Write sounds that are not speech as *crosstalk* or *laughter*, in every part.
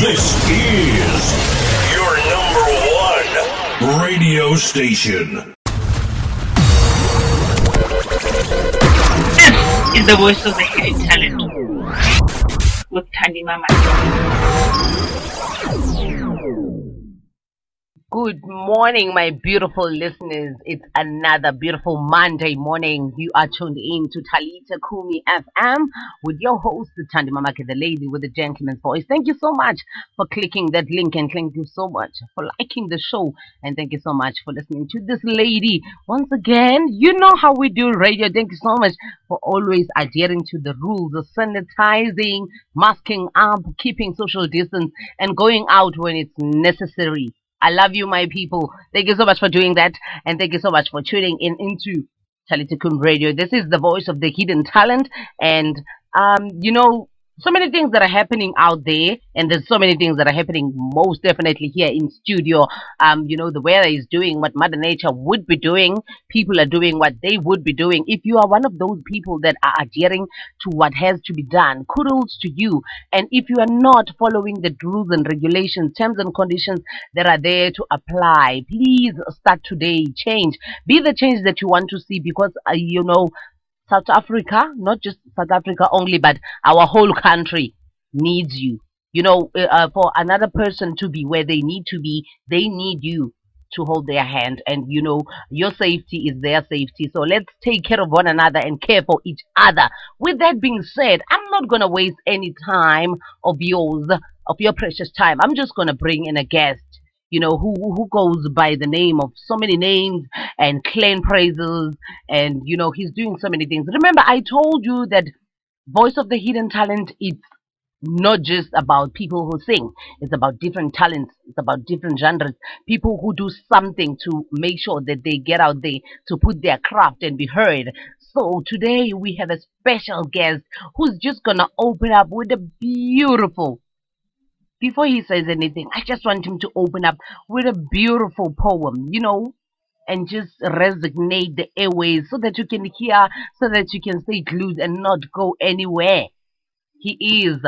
This is your number one radio station. This is the voice of the hidden talent with Tandy Mama. Good morning, my beautiful listeners. It's another beautiful Monday morning. You are tuned in to Talita Kumi FM with your host, Tandi Mamake, the lady with the gentleman's voice. Thank you so much for clicking that link and thank you so much for liking the show and thank you so much for listening to this lady. Once again, you know how we do radio. Thank you so much for always adhering to the rules of sanitizing, masking up, keeping social distance, and going out when it's necessary. I love you, my people. Thank you so much for doing that. And thank you so much for tuning in into Talita Kum Radio. This is the voice of the hidden talent. And, um, you know, so many things that are happening out there, and there's so many things that are happening most definitely here in studio. Um, you know, the weather is doing what Mother Nature would be doing. People are doing what they would be doing. If you are one of those people that are adhering to what has to be done, kudos to you. And if you are not following the rules and regulations, terms and conditions that are there to apply, please start today. Change. Be the change that you want to see because, uh, you know, South Africa, not just South Africa only, but our whole country needs you. You know, uh, for another person to be where they need to be, they need you to hold their hand. And, you know, your safety is their safety. So let's take care of one another and care for each other. With that being said, I'm not going to waste any time of yours, of your precious time. I'm just going to bring in a guest you know, who who goes by the name of so many names and clan praises, and you know, he's doing so many things. Remember, I told you that Voice of the Hidden Talent it's not just about people who sing. It's about different talents. It's about different genres. People who do something to make sure that they get out there to put their craft and be heard. So today we have a special guest who's just gonna open up with a beautiful before he says anything, I just want him to open up with a beautiful poem, you know, and just resonate the airways so that you can hear, so that you can stay glued and not go anywhere. He is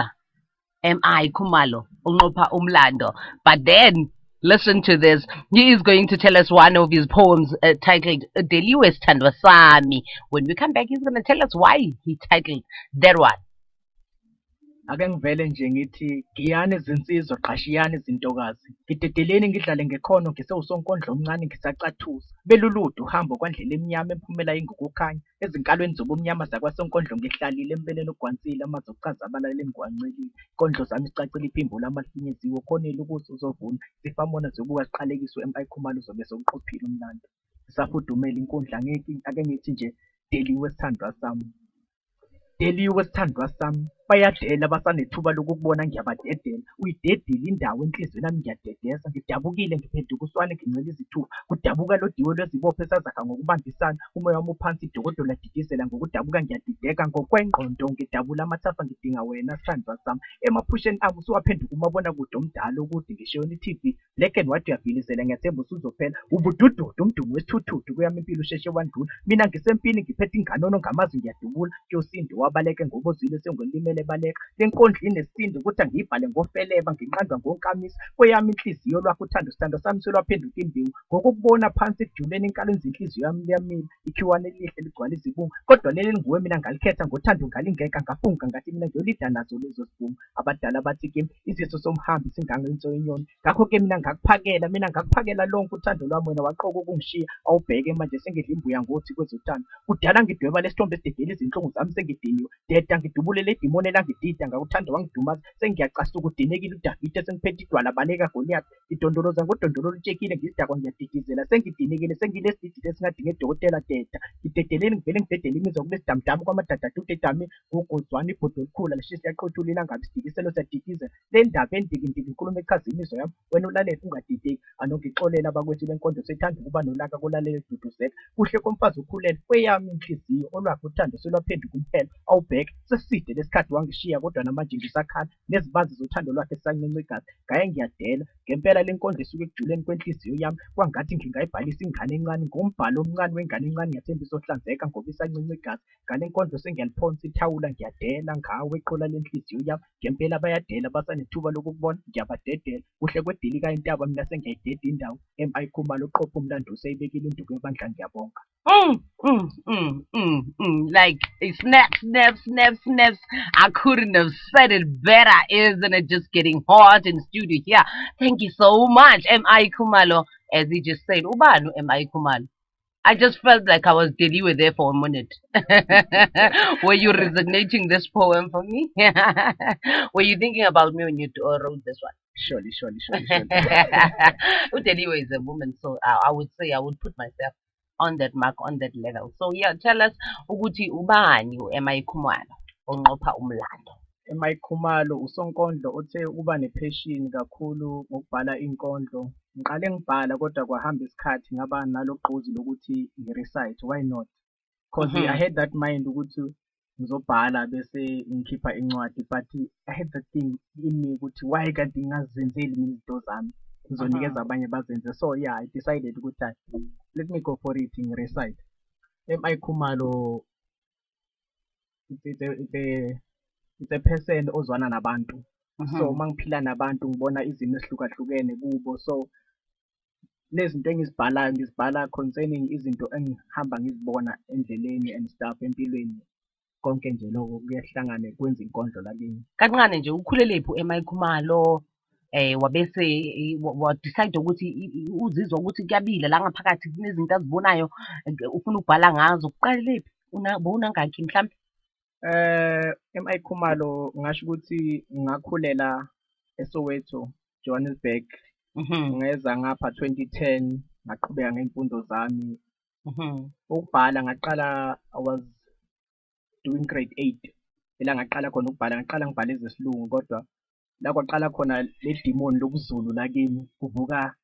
M.I. Khumalo, Unqopha Umlando. But then, listen to this. He is going to tell us one of his poems uh, titled Deliwe Sithandwa Sami. When we come back, he's going to tell us why he titled that one. Ake ngivele nje ngithi giyani izinsizwa qashiyani izintokazi. Ngidedeleni ngidlale ngekhono ngisewusonkondlo omncane ngisacathuza. Belulude uhambo kwandlela emnyama emphumela ingukukhanya. Ezinkalweni zobumnyama zakwasonkondlo ngihlalile embeleni ogwansile amaze okuchaza abalaleli ngwancelile inkondlo zami zicacile iphimbula amafinyeziwe khonile ubuso uzovuna. Zifamona zobuka ziqalekiswe empayikhumalo uzobe sewuqophile umlando. Zisafudumele inkundla ake ngithi nje deliwe sithandwa sami. Deliwe sithandwa sami. Bayadela basanethuba lokukubona ngiyabadedela. Uyidedile indawo enhliziyweni yami ngiyadedesa ngidabukile ngiphenduka uswane ngincela izithuba. Kudabuka lo diwe lwezibopho esazakha ngokubambisana umoya wami uphansi idokodo ladidizela ngokudabuka ngiyadideka ngokwengqondo ngidabula amathafa ngidinga wena sithandwa sami emaphusheni ami usuwaphenduka umabona kude omdala okude ngishiyona i-tv black and white uyabhilizela ngiyathemba usuzophela. Ubudududu umdumo wesithuthudu kuyami impilo usheshe wandlula. Mina ngisempini ngiphethe inganono ngamazi ngiyadubula. Kuyosindi wabaleke ngobozile sengolimele baleka lenkondlo inesisindo ukuthi angiyibhale ngofeleba nginqandwa ngonkamisa. Kweyami inhliziyo lwakho uthando sithando sami selwaphenduka imbewu. Ngokukubona phansi ekujuleni enkalweni zenhliziyo yami liyamila ikhiwane elihle ligcwala izibungu. Kodwa leli linguwe mina ngalikhetha ngothando ngalingeka ngafunga ngathi mina ngiyolida nazo lezo zibungu. Abadala bathi kimi isiso somhambi singangenso yenyoni. Ngakho-ke mina ngakuphakela mina ngakuphakela lonke uthando lwami wena waqoka ukungishiya awubheke manje sengidla imbuya ngothi kwezothando. Kudala ngidweba lesithombe esidedela izinhlungu zami sengidiniwe. Deda ngidubulele idimoni elangidida ngakuthanda wangidumaza. Sengiyacasuka udinekile udavide sengiphethe idwala baleka goliyathi ngidondoloza ngodondolo olutshekile ngizidakwa ngiyadidizela. Sengidinekile sengilesididi esingadinga edokotela deda ngidedeleni ngivele ngidedele imizwa kulesidamdamu kwamadadadude edami ngogozwana ibhodo olukhula lishisa yaqothula ilangabi sidikiselo siyadidizela le ndaba endikindiki inkulumo echaza imizwa yami wena ulalele ungadideki. Anongixolela abakwethu benkondlo sethanda ukuba nolaka kulalele duduzeka kuhle komfazi ukhulele kweyami inhliziyo olwakhe uthando selwaphenduka umphelo awubheke. Seside lesikhathi wangishiya kodwa namanje ngisakhala nezibazi zothando lwakhe sisancinca igazi ngaye ngiyadela ngempela le nkondlo esuke ekujuleni kwenhliziyo yami kwangathi ngingayibhalisa ingane encane ngombhalo omncane wengane encane ngiyathembisa ohlanzeka ngoba isancinca igazi ngale nkondlo sengiyaliphonsa ithawula ngiyadela ngawe eqola lenhliziyo yami. Ngempela bayadela basanethuba lokukubona ngiyabadedela. Kuhle kwedilika intaba mina sengiyayideda indawo. Mi khumalo uqopha umlando useyibekile induku ebandla ngiyabonga Mm, mm, mm, mm, mm. Like a snap, snap, snap, snaps. I couldn't have said it better. Isn't it just getting hot in studio here? Thank you so much, M.I. Khumalo. As he just said, Ubanu M.I. Khumalo. I just felt like I was Deliwe there for a minute. *laughs* Were you resonating this poem for me? *laughs* Were you thinking about me when you uh, wrote this one? surely surely surely surely *laughs* Udeliwe is a woman, so I, I would say I would put myself on that mark, on that level. So yeah, tell us ukuthi ubani u-MI Khumalo onqopha umlando. eMike Khumalo usonkondlo othe uba nepassion kakhulu ngokubhala inkondlo ngiqale ngibhala kodwa kwahamba isikhathi ngaba nalogqozi lokuthi ngi-recite why not because Mhm. I had that mind ukuthi ngizobhala bese ngikhipha incwadi but I had that thing in me ukuthi why kanti ngingazenzeli mina izinto zami ngizonikeza abanye bazenze. So yeah I decided ukuthi hayi, let me go for it ngi-recite. eMike Khumalo it's, it's, a, it's, a, it's a person ozwana nabantu. So uma ngiphila nabantu ngibona izimo ezihlukahlukene kubo. So lezi zinto engizibhalayo ngizibhala concerning izinto engihamba ngizibona endleleni and stuff empilweni. Konke nje lokho kuyahlangane kwenza inkondlo lakini. Kancane nje ukhulelephi u-MI Khumalo? Eh wabese eh, wa- wa decide ukuthi i- i- uzizwa ukuthi kuyabila la ngaphakathi kunezinto azibonayo eh, ufuna ukubhala ngazo. Uqalelephi una bowunangakhi mhlawumbe eh eMI Khumalo ngasho ukuthi ngakhulela eSoweto Johannesburg. Mhm. Ngeza ngapha 2010 ngaqhubeka ngemfundo zami. Mhm. Ukubhala ngaqala I was doing grade 8 ela ngaqala khona ukubhala ngaqala ngibhala ezesilungu kodwa la kwaqala khona le demon lobuzulu lakimi kuvuka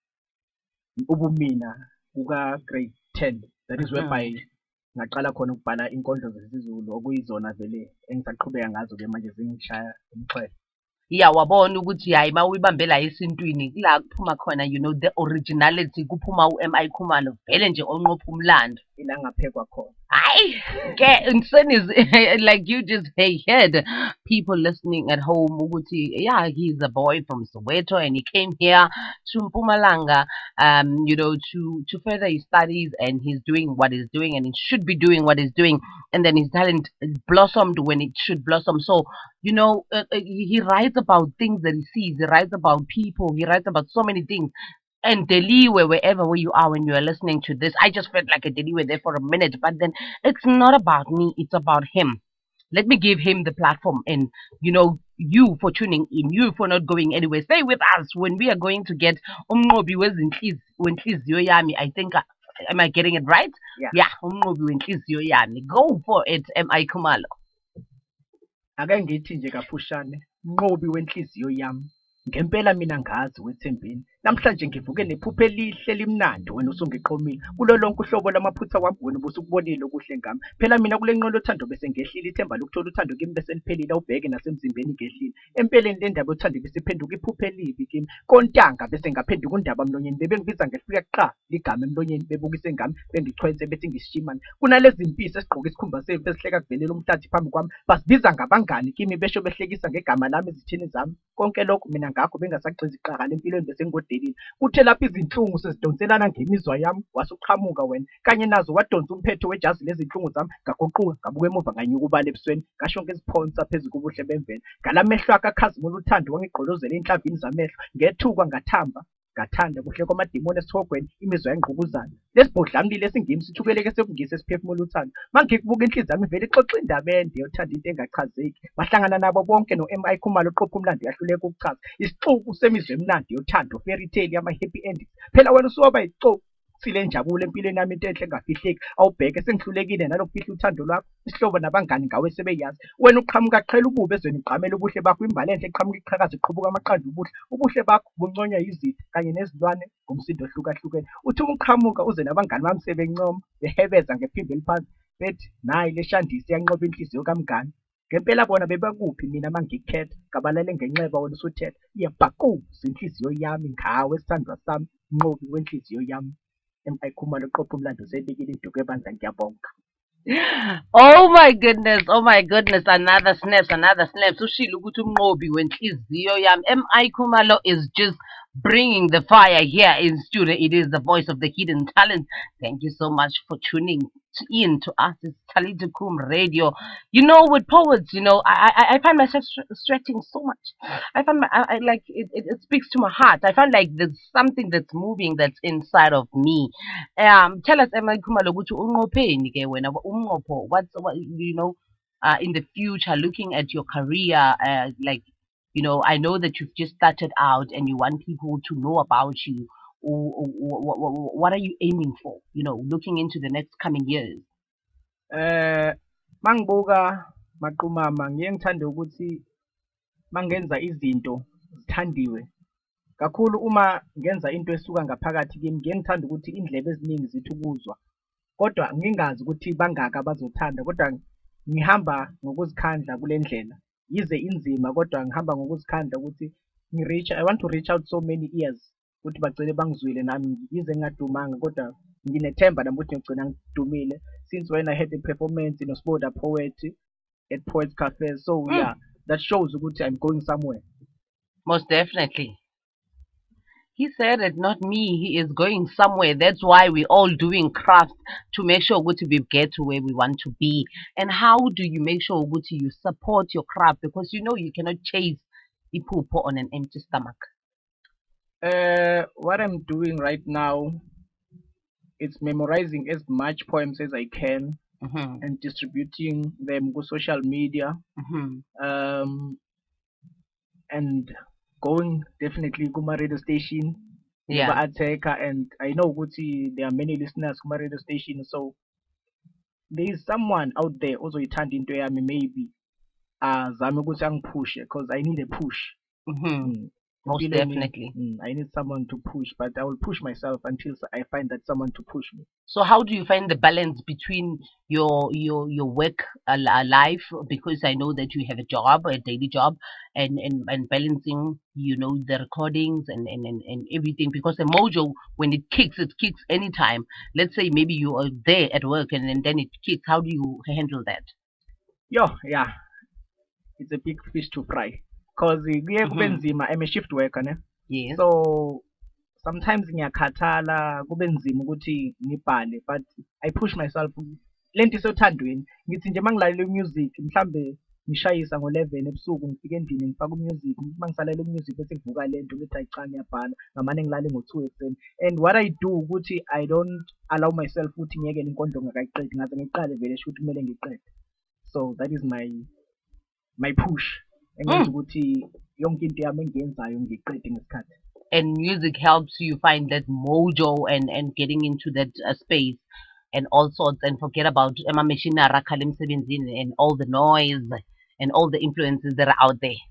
ubumina kuka grade 10 that is Mhm. whereby ngaqala khona ukubhala inkondlo zesizulu okuyizona vele engisaqhubeka ngazo ke manje zingishaya umxhele ya wabona ukuthi hayi uma uyibambe la esintwini kula kuphuma khona you know the originality kuphuma u-MI Khumalo vele nje onqopha umlando. Ila ngaphekwa khona. Aye, ke Nsen is *laughs* like you just heard people listening at home yeah he's a boy from Soweto and he came here to Mpumalanga um you know to to further his studies and he's doing what he's doing and he should be doing what he's doing. And then his talent blossomed when it should blossom. So you know uh, uh, he writes about things that he sees. He writes about people. He writes about so many things and Deliwe, wherever where you are when you are listening to this, I just felt like a Deliwe there for a minute, but then it's not about me, it's about him. Let me give him the platform and you know you for tuning in, you for not going anywhere. Stay with us when we are going to get wezinhliz- wenhliziyo yami. I think uh, am I getting it right? Yeah. Yeah, umnqobi wenhliziyo yami. Go for it, M.I. Khumalo. ake ngithi nje kafushane nqobi wenhliziyo yami ngempela mina ngazi wethembeni namhlanje ngivuke nephupho elihle limnandi wena usungiqomile kulo lonke uhlobo lamaphutha wami wena ubusukubonile okuhle ngami. Phela mina kule nqola uthando bese ngehlile ithemba lokuthola uthando kimi bese liphelile awubheke nasemzimbeni ngehlile. Empeleni le ndaba yothando besiphenduka iphupho elibi kimi. Kontanga bese ngaphenduka undaba mlonyeni bebengibiza ngefika kuqala ligama emlonyeni bebukise ngami bengichwenze bethi ngisishimane kunalezi mpisi esigqoke isikhumba sempi esihleka kuvelela umhlathi phambi kwami basibiza ngabangani kimi besho behlekisa ngegama lami ezithini zami. Konke lokho mina ngakho bengasagcizi iqakala empilweni bese ngigodelile kuthe lapho izinhlungu sezidonselana ngemizwa yami wasuqhamuka wena kanye nazo wadonsa umphetho wejazi lezinhlungu zami ngaguquka ngabuka emuva nganyuka ubala ebusweni ngasho ngeziphonsa phezu kobuhle bemvelo. Ngalamehlo akho akhazimula uthando wangigqolozela ey'nhlavini zamehlo ngethukwa ngathamba ngathanda kuhle kwamadimoni esithogweni imizwa yengqubuzana. Lesi bodlamlile esingimi sithukeleke sekungise esiphefumula uthando. Mangikubuka inhliziyo yami vele ixoxa indaba ende yothanda into engachazeki. Bahlangana nabo bonke no-mi khumalo oqopha umlando yahluleka ukuchaza. Isixuku semizwa emnandi yothando fairy tale yama-happy endings. Phela wena usuwaba yixoxi sile njabulo empilweni yami into enhle engafihleki. Awubheke sengihlulekile nalokufihla uthando lwakho isihlobo nabangani ngawe sebeyazi. Wena uqhamuka qhela ububi ezweni igqamela ubuhle bakho imbali enhle iqhamuka iqhakaza iqhubuka amaqanda ubuhle. Ubuhle bakho bunconywa yizitha kanye nezilwane ngomsindo ohlukahlukene. Uthi uma uqhamuka uze nabangani bami sebencoma behebeza ngephimbo eliphansi bethi nayi le shandisi iyanqoba inhliziyo kamngani. Ngempela bona bebakuphi mina mangikhetha ngabalele ngenxeba wena usuthetha. Yebhaku zinhliziyo yami ngawe sithandwa sami nqobi wenhliziyo yami. Emqayikhumalo qopha umlando sebikile induku ebandla ngiyabonga Oh my goodness, oh my goodness, another snaps, another snaps. Ushilo ukuthi umnqobi wenhliziyo yami. MI Khumalo is just bringing the fire here in studio. It is the voice of the hidden talent. Thank you so much for tuning in to us. It's Talita Kum Radio. You know, with poets, you know, I I, I find myself stretching so much. I find my, I, I like it, it, it speaks to my heart. I find like there's something that's moving that's inside of me. Um, tell us, Emma Khumalo, what's what you know uh, in the future looking at your career uh, like you know I know that you've just started out and you want people to know about you. What, what are you aiming for you know looking into the next coming years? Eh mangibuka maqhumama ngiye ukuthi mangenza izinto zithandiwe. Kakhulu uma ngenza into esuka ngaphakathi kimi ngiye ngithanda ukuthi indlebe eziningi zithi ukuzwa. Kodwa ngingazi ukuthi bangaka bazothanda kodwa ngihamba ngokuzikhandla kule ndlela yize inzima kodwa ngihamba ngokuzikhandla ukuthi ngi-reach i want to reach out so many ears ukuthi bagcine bangizwile nami yize ngingadumanga kodwa nginethemba nami ukuthi ngigcina ngidumile. Since when i had a performance in Osboda Poet at Poets Cafe. So Mm. yeah that shows ukuthi i'm going somewhere. Most definitely he said it not me he is going somewhere. That's why we're all doing craft to make sure ukuthi we get to where we want to be. And how do you make sure ukuthi you support your craft? Because you know you cannot chase iphupho on an empty stomach. Uh, what I'm doing right now it's memorizing as much poems as I can Mhm, and distributing them on social media. Mhm. um, and going definitely kuma radio station yeah. Ateka and I know ukuthi there are many listeners kuma radio station so there is someone out there also turned into yami maybe azame ukuthi angiphushe because I need a push. Mhm. Most Empilweni, definitely mm, I need someone to push, but I will push myself until I find that someone to push me. So how do you find the balance between your your your work life because I know that you have a job, a daily job, and and, and balancing you know the recordings and, and, and, and everything because the mojo when it kicks it kicks anytime. Let's say maybe you are there at work and, and then it kicks. How do you handle that? Yo, yeah, it's a big fish to fry. Cause kuye kube Mhm. nzima, I'm a shift worker, ne? Yes. So sometimes ngiyakhathala kube nzima ukuthi ngibhale, but I push myself. Lento isothandweni. Ngithi nje mangilalela music, mhlambe ngishayisa ngo-11 ebusuku ngifike endlini ngifaka umusic mangisalela umusic bese ngivuka lento ngithi hayi cha ngiyabhala ngamane ngilale ngo-2 ekuseni and what i do ukuthi i don't allow myself ukuthi ngiyekele inkondlo ngakayiqedi ngaze ngiqale vele sho ukuthi kumele ngiqede so that is my my push engenza ukuthi yonke into yami engiyenzayo ngiyiqede ngesikhathi. And music helps you find that mojo and and getting into that uh, space and all sorts and forget about amamachine arakhala emsebenzini and all the noise and all the influences that are out there.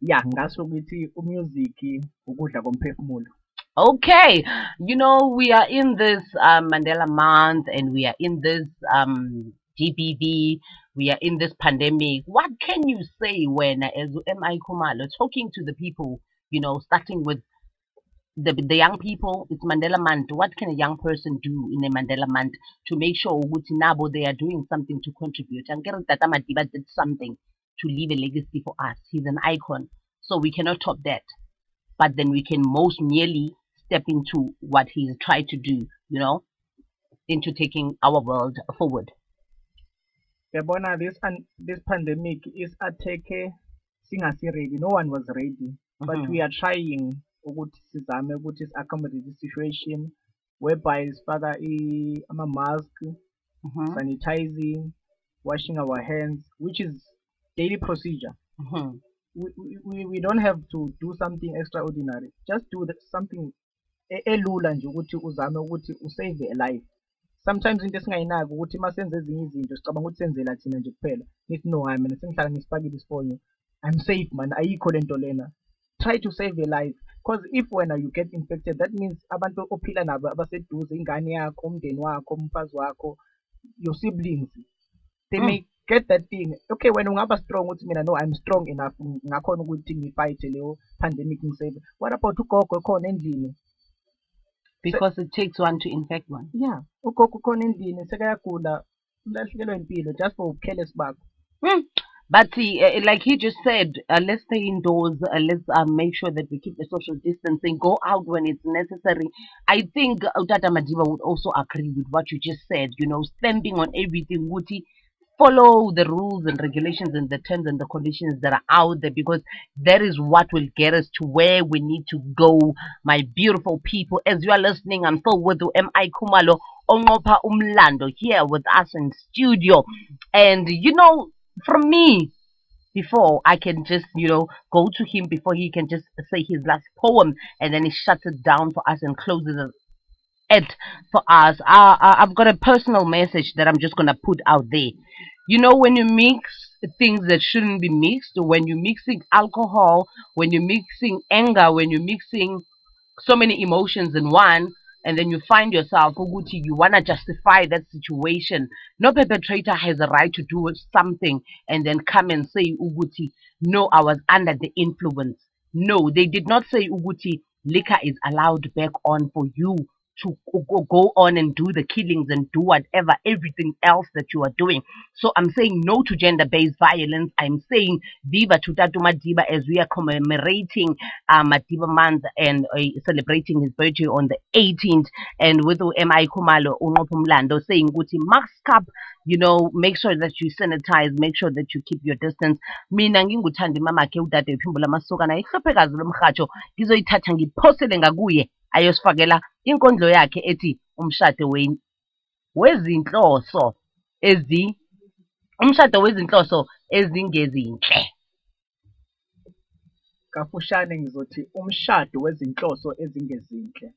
Ya ngasho ukuthi umusic ukudla komphefumulo. Okay you know we are in this um, mandela month and we are in this um GBV, we are in this pandemic. What can you say when, as MI Khumalo, talking to the people, you know, starting with the the young people, it's Mandela Month. What can a young person do in a Mandela Month to make sure ukuthi they are doing something to contribute? And Gerrit Tata Madiba did something to leave a legacy for us. He's an icon, so we cannot top that. But then we can most merely step into what he's tried to do, you know, into taking our world forward. Yabona this and this pandemic is attack singasi ready no one was ready. But Mhm. we are trying ukuthi sizame ukuthi si accommodate the situation whereby sifaka i- ama mask Mhm, sanitizing washing our hands which is daily procedure. Mhm. we, we- we, we don't have to do something extraordinary. Just do the, something elula nje ukuthi uzame ukuthi usave a life sometimes into esingayinaki ukuthi uma senze ezinye izinto sicabanga ukuthi senzela thina nje kuphela. Nithi no hayi mina sengihlala ngisipakile isifonyo i'm safe man. Ayikho lento lena. Try to save a life. Because if wena you get infected that means abantu ophila nabo abaseduze ingane yakho umndeni wakho umfazi wakho your siblings they Mm. may get that thing. Okay wena ungaba strong uthi mina no i'm strong enough. Ngakhona ukuthi ngifight leyo pandemic ngisebe what about ugogo khona endlini? Because it takes one to infect one. yeah ugogo khona endlini sekayagula ulahlekelwe impilo just for careless bakho Hmm. But see, uh, like he just said, uh, let's stay indoors. Uh, let's uh, make sure that we keep the social distancing. Go out when it's necessary. I think uh, Tata Madiba would also agree with what you just said. You know, stamping on everything. Would he follow the rules and regulations and the terms and the conditions that are out there? Because that is what will get us to where we need to go. My beautiful people, as you are listening, I'm still with you M.I. Khumalo. Ongopa Umlando here with us in studio. And you know, from me before I can just, you know, go to him before he can just say his last poem and then he shuts it down for us and closes for us. Uh, uh, I've got a personal message that I'm just going to put out there. You know, when you mix things that shouldn't be mixed, when you're mixing alcohol, when you're mixing anger, when you're mixing so many emotions in one, and then you find yourself, Uguti, you want to justify that situation. No perpetrator has a right to do something and then come and say, Uguti, no, I was under the influence. No, they did not say, Uguti, liquor is allowed back on for you to go, go on and do the killings and do whatever, everything else that you are doing. So I'm saying no to gender based violence. I'm saying Viva to Tata Madiba as we are commemorating uh, Madiba month and uh, celebrating his birthday on the 18th. And with MI Khumalo, Unopumlando saying, Guti, Max Cup, you know, make sure that you sanitize, make sure that you keep your distance. Mina nginguthandi mama ke udade ephimbula amasokana ihlophekazi lomhatsho ngizoyithatha ngiphosele ngakuye ayosifakela inkondlo yakhe ethi umshado we- wezinhloso ezi umshado wezinhloso ezingezinhle. Kafushane ngizothi umshado wezinhloso ezingezinhle.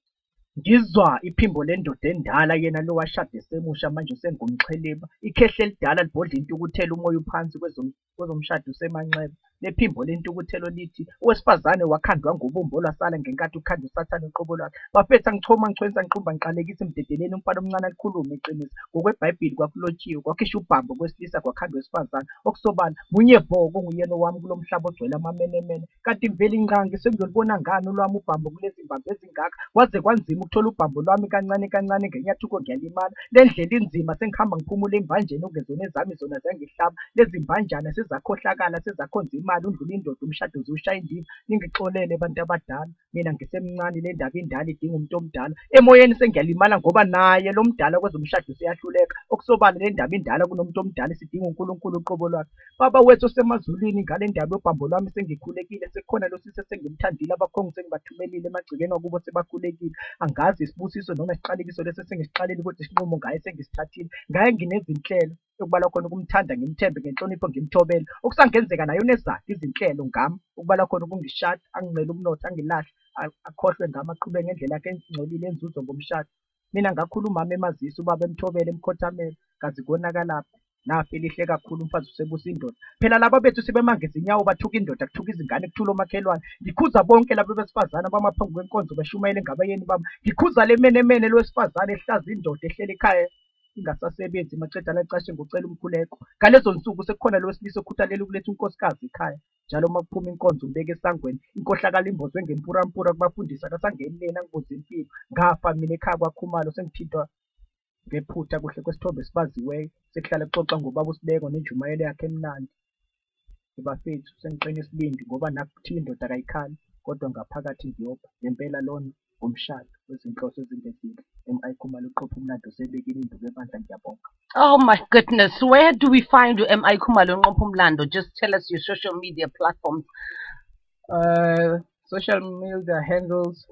Ngizwa iphimbo lendoda endala yena lo washada semusha manje usengumxheleba. Ikhehle elidala libhodla intukuthelo umoya uphansi kwezom- kwezomshado usemanxeba lephimbo lentukuthelo lithi owesifazane wakhandwa ngobumbo lwasala ngenkathi ukhanda usathane uqobo lwakhe. Bafetha ngichoma ngichwenisa ngiqhumba ngiqalekisa emdedeleni umfana omncane alikhulume iqiniso. Ngokwebhayibhili kwakulotshiwe kwakhishwa ubhambo kwesilisa kwakhandwa wesifazane okusobala munye bho kunguyena owami kulo mhlaba ogcwele amamenemene. Kanti ngivele inqangi sengiyolubona ngani olwami ubhambo kulezi mbambo ezingaka? Kwaze kwanzima ukuthola ubhambo lwami kancane kancane ngenyathuko ngiyalimala. Le ndlela inzima sengihamba ngiphumula embanjeni okungezona ezami zona zangihlaba lezi mbanjana sezakhohlakala sezakhonza imali undlula indoda umshado ziwushaya indiva ningixolele bantu abadala. Mina ngisemncane le ndaba indala idinga umuntu omdala. Emoyeni sengiyalimala ngoba naye lo mdala kwezomshado seyahluleka okusobala le ndaba indala kunomuntu omdala isidinga unkulunkulu uqobo lwakhe. Baba wethu osemazulwini ngale ndaba yobhambo lwami sengikhulekile sekukhona lo sise sengimthandile abakhongi sengibathumelile emagcikeni wakubo sebakhulekile. Angazi isibusiso noma isiqalekiso lesi sengisiqalile kodwa isinqumo ngaye sengisithathile. Ngaye nginezinhlelo okubalwa khona ukumthanda ngimthembe ngenhlonipho ngimthobele okusangenzeka nayo nezakhe izinhlelo ngami. Okubalwa khona ukungishada angicele umnotho angilahle a- akhohlwe ngami aqhubeke ngendlela yakhe engcolile enzuzo ngomshado. Mina ngakhuluma umama emazisi ubaba emthobele emkhothamele kazi konakalaphi nafe lihle kakhulu umfazi usebusa indoda. Phela laba bethu sibemanga izinyawo bathuka indoda kuthuka izingane kuthula omakhelwane ngikhuza bonke laba besifazane abamaphambi kwenkonzo beshumayele ngabayeni babo. Ngikhuza le menemene lowesifazane ehlaza indoda ehleli ekhaya. Ingasasebenzi maceda lacashe ngocela umkhuleko. Ngalezo nsuku sekukhona lo wesilisa okhuthalela ukuletha unkosikazi ekhaya njalo uma kuphuma inkonzo umbeke esangweni inkohlakala imbozwe ngempurampura kubafundisi akasangenileni angibuze impilo. Ngafa mina ekhaya kwakhumalo sengithintwa ngephutha kuhle kwesithombe esibaziweyo sekuhlala kuxoxa ngobaba usibeko nenjumayelo yakhe emnandi. Bafethu sengiqine isibindi ngoba nakuthiwa indoda kayikhali kodwa ngaphakathi ngiyopha ngempela lona umshado wezinhloso ezingezinhle M.I. Khumalo uqopha umlando sebekile induku ebandla ngiyabonga Oh my goodness, where do we find you, M.I. Khumalo Mlando? Just tell us your social media platforms. Uh, social media handles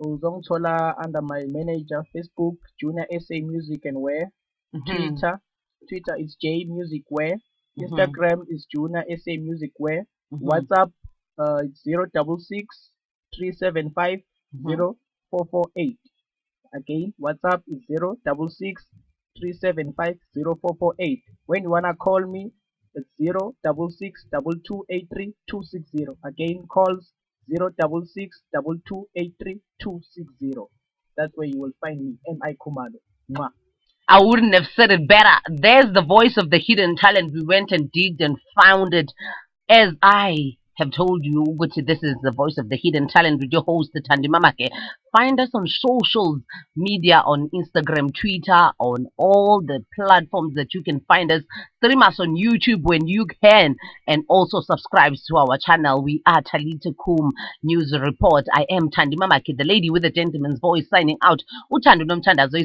uzongithola under my manager Facebook Junior SA Music and Wear Mhm. Twitter Twitter is J Music Wear Mhm. Instagram is Junior SA Music Wear Mhm. WhatsApp uh it's zero double six three seven five zero four four eight again WhatsApp is zero double six three seven five zero four four eight when you wanna call me it's zero double six double two eight three two six zero again calls zero double six double two eight three two six zero that's where you will find me M.I. Khumalo Mwah. I wouldn't have said it better. There's the voice of the hidden talent. We went and digged and found it as I have told you which this is the voice of the hidden talent with your host Thandi Mamake. Find us on social media on Instagram, Twitter, on all the platforms that you can find us. Stream us on YouTube when you can and also subscribe to our channel. We are Talita Kum News Report. I am Thandi Mamake, the lady with the gentleman's voice signing out. uthando nomthandazo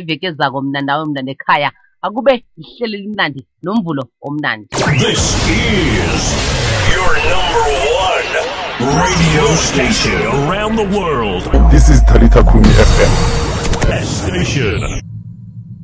iveki ezako mna ndawe mna nekhaya akube ihlelo elimnandi nomvulo omnandi This is your number one radio station around the world. This is Talita Kumi FM. Station